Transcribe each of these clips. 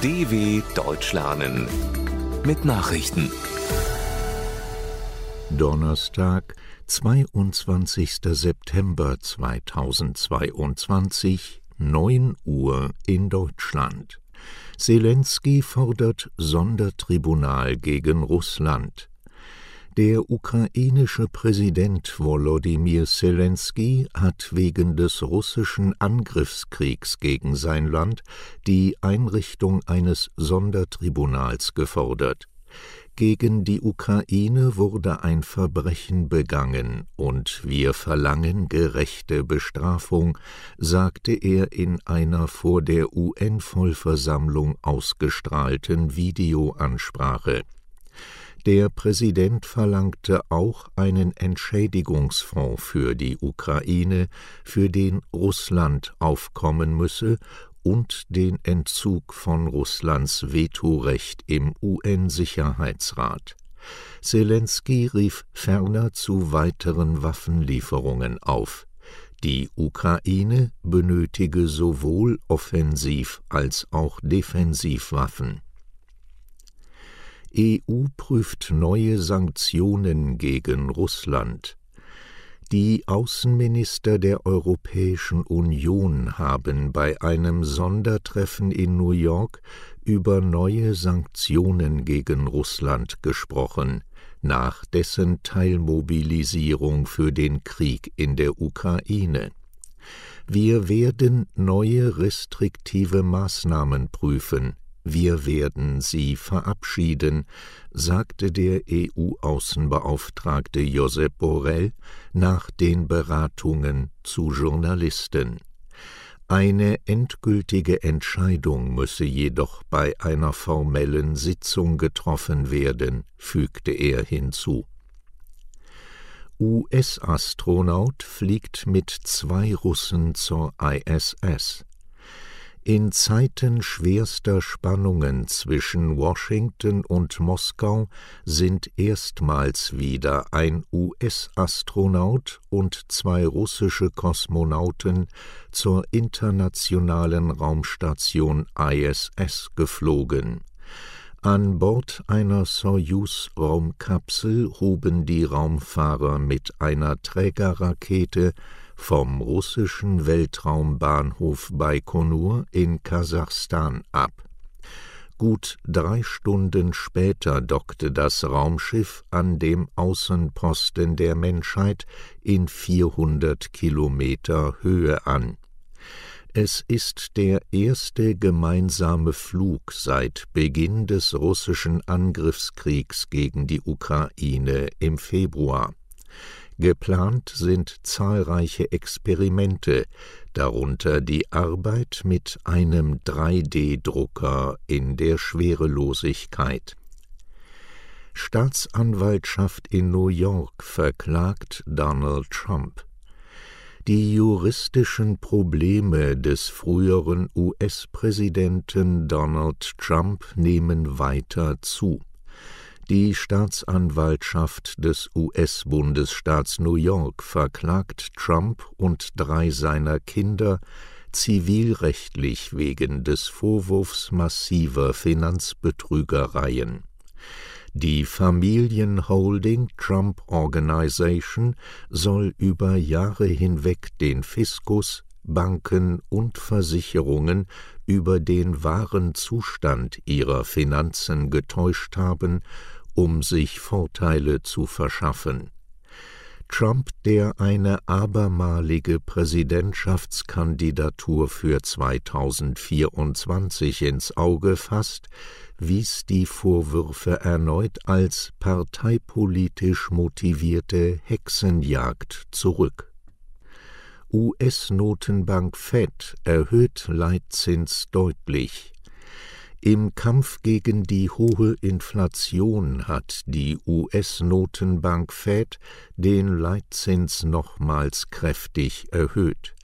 DW Deutsch lernen mit Nachrichten. Donnerstag, 22. September 2022, 9 Uhr in Deutschland. Zelensky fordert Sondertribunal gegen Russland. Der ukrainische Präsident Volodymyr Zelensky hat wegen des russischen Angriffskriegs gegen sein Land die Einrichtung eines Sondertribunals gefordert. Gegen die Ukraine wurde ein Verbrechen begangen, und wir verlangen gerechte Bestrafung, sagte er in einer vor der UN-Vollversammlung ausgestrahlten Videoansprache. Der Präsident verlangte auch einen Entschädigungsfonds für die Ukraine, für den Russland aufkommen müsse, und den Entzug von Russlands Vetorecht im UN-Sicherheitsrat. Zelensky rief ferner zu weiteren Waffenlieferungen auf. Die Ukraine benötige sowohl Offensiv- als auch Defensivwaffen. EU prüft neue Sanktionen gegen Russland. Die Außenminister der Europäischen Union haben bei einem Sondertreffen in New York über neue Sanktionen gegen Russland gesprochen, nach dessen Teilmobilisierung für den Krieg in der Ukraine. Wir werden neue restriktive Maßnahmen prüfen, wir werden sie verabschieden, sagte der EU-Außenbeauftragte Josep Borrell nach den Beratungen zu Journalisten. Eine endgültige Entscheidung müsse jedoch bei einer formellen Sitzung getroffen werden, fügte er hinzu. US-Astronaut fliegt mit zwei Russen zur ISS. In Zeiten schwerster Spannungen zwischen Washington und Moskau sind erstmals wieder ein US-Astronaut und zwei russische Kosmonauten zur internationalen Raumstation ISS geflogen. An Bord einer Soyuz-Raumkapsel hoben die Raumfahrer mit einer Trägerrakete vom russischen Weltraumbahnhof Baikonur in Kasachstan ab. Gut drei Stunden später dockte das Raumschiff an dem Außenposten der Menschheit in 400 Kilometer Höhe an. Es ist der erste gemeinsame Flug seit Beginn des russischen Angriffskriegs gegen die Ukraine im Februar. Geplant sind zahlreiche Experimente, darunter die Arbeit mit einem 3D-Drucker in der Schwerelosigkeit. Staatsanwaltschaft in New York verklagt Donald Trump. Die juristischen Probleme des früheren US-Präsidenten Donald Trump nehmen weiter zu. Die Staatsanwaltschaft des US-Bundesstaats New York verklagt Trump und drei seiner Kinder zivilrechtlich wegen des Vorwurfs massiver Finanzbetrügereien. Die Familienholding Trump Organization soll über Jahre hinweg den Fiskus, Banken und Versicherungen über den wahren Zustand ihrer Finanzen getäuscht haben um sich Vorteile zu verschaffen. Trump, der eine abermalige Präsidentschaftskandidatur für 2024 ins Auge fasst, wies die Vorwürfe erneut als parteipolitisch motivierte Hexenjagd zurück. US-Notenbank Fed erhöht Leitzins deutlich. Im Kampf gegen die hohe Inflation hat die US-Notenbank Fed den Leitzins nochmals kräftig erhöht.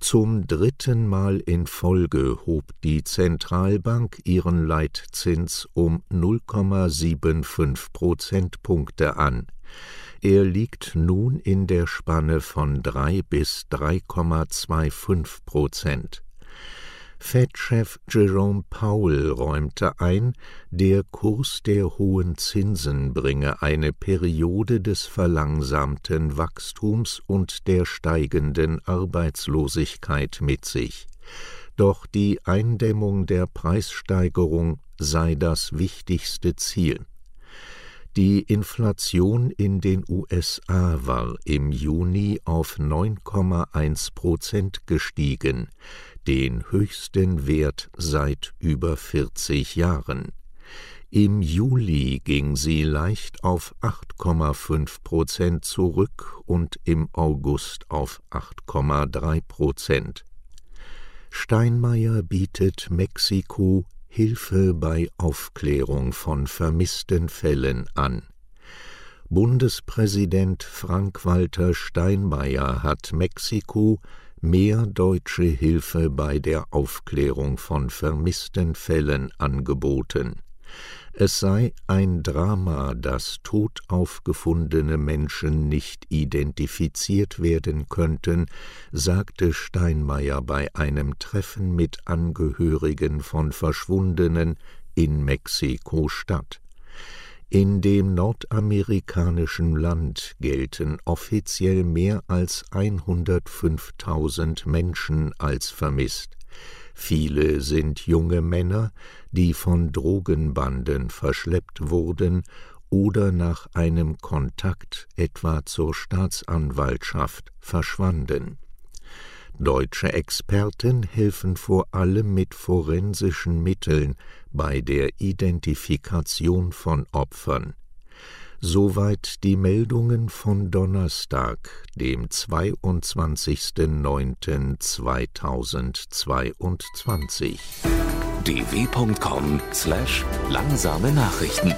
Zum dritten Mal in Folge hob die Zentralbank ihren Leitzins um 0,75 Prozentpunkte an. Er liegt nun in der Spanne von 3 bis 3,25 Prozent. Fed-Chef Jerome Powell räumte ein, der Kurs der hohen Zinsen bringe eine Periode des verlangsamten Wachstums und der steigenden Arbeitslosigkeit mit sich. Doch die Eindämmung der Preissteigerung sei das wichtigste Ziel. Die Inflation in den USA war im Juni auf 9,1 Prozent gestiegen, den höchsten Wert seit über 40 Jahren. Im Juli ging sie leicht auf 8,5 Prozent zurück und im August auf 8,3 Prozent. Steinmeier bietet Mexiko Hilfe bei Aufklärung von vermissten Fällen an. Bundespräsident Frank-Walter Steinmeier hat Mexiko mehr deutsche Hilfe bei der Aufklärung von vermissten Fällen angeboten. Es sei ein Drama, dass tot aufgefundene Menschen nicht identifiziert werden könnten, sagte Steinmeier bei einem Treffen mit Angehörigen von Verschwundenen in Mexiko-Stadt. In dem nordamerikanischen Land gelten offiziell mehr als 105.000 Menschen als vermisst. Viele sind junge Männer, die von Drogenbanden verschleppt wurden oder nach einem Kontakt etwa zur Staatsanwaltschaft verschwanden. Deutsche Experten helfen vor allem mit forensischen Mitteln bei der Identifikation von Opfern. Soweit die Meldungen von Donnerstag, dem 22.09.2022. dw.com/langsame Nachrichten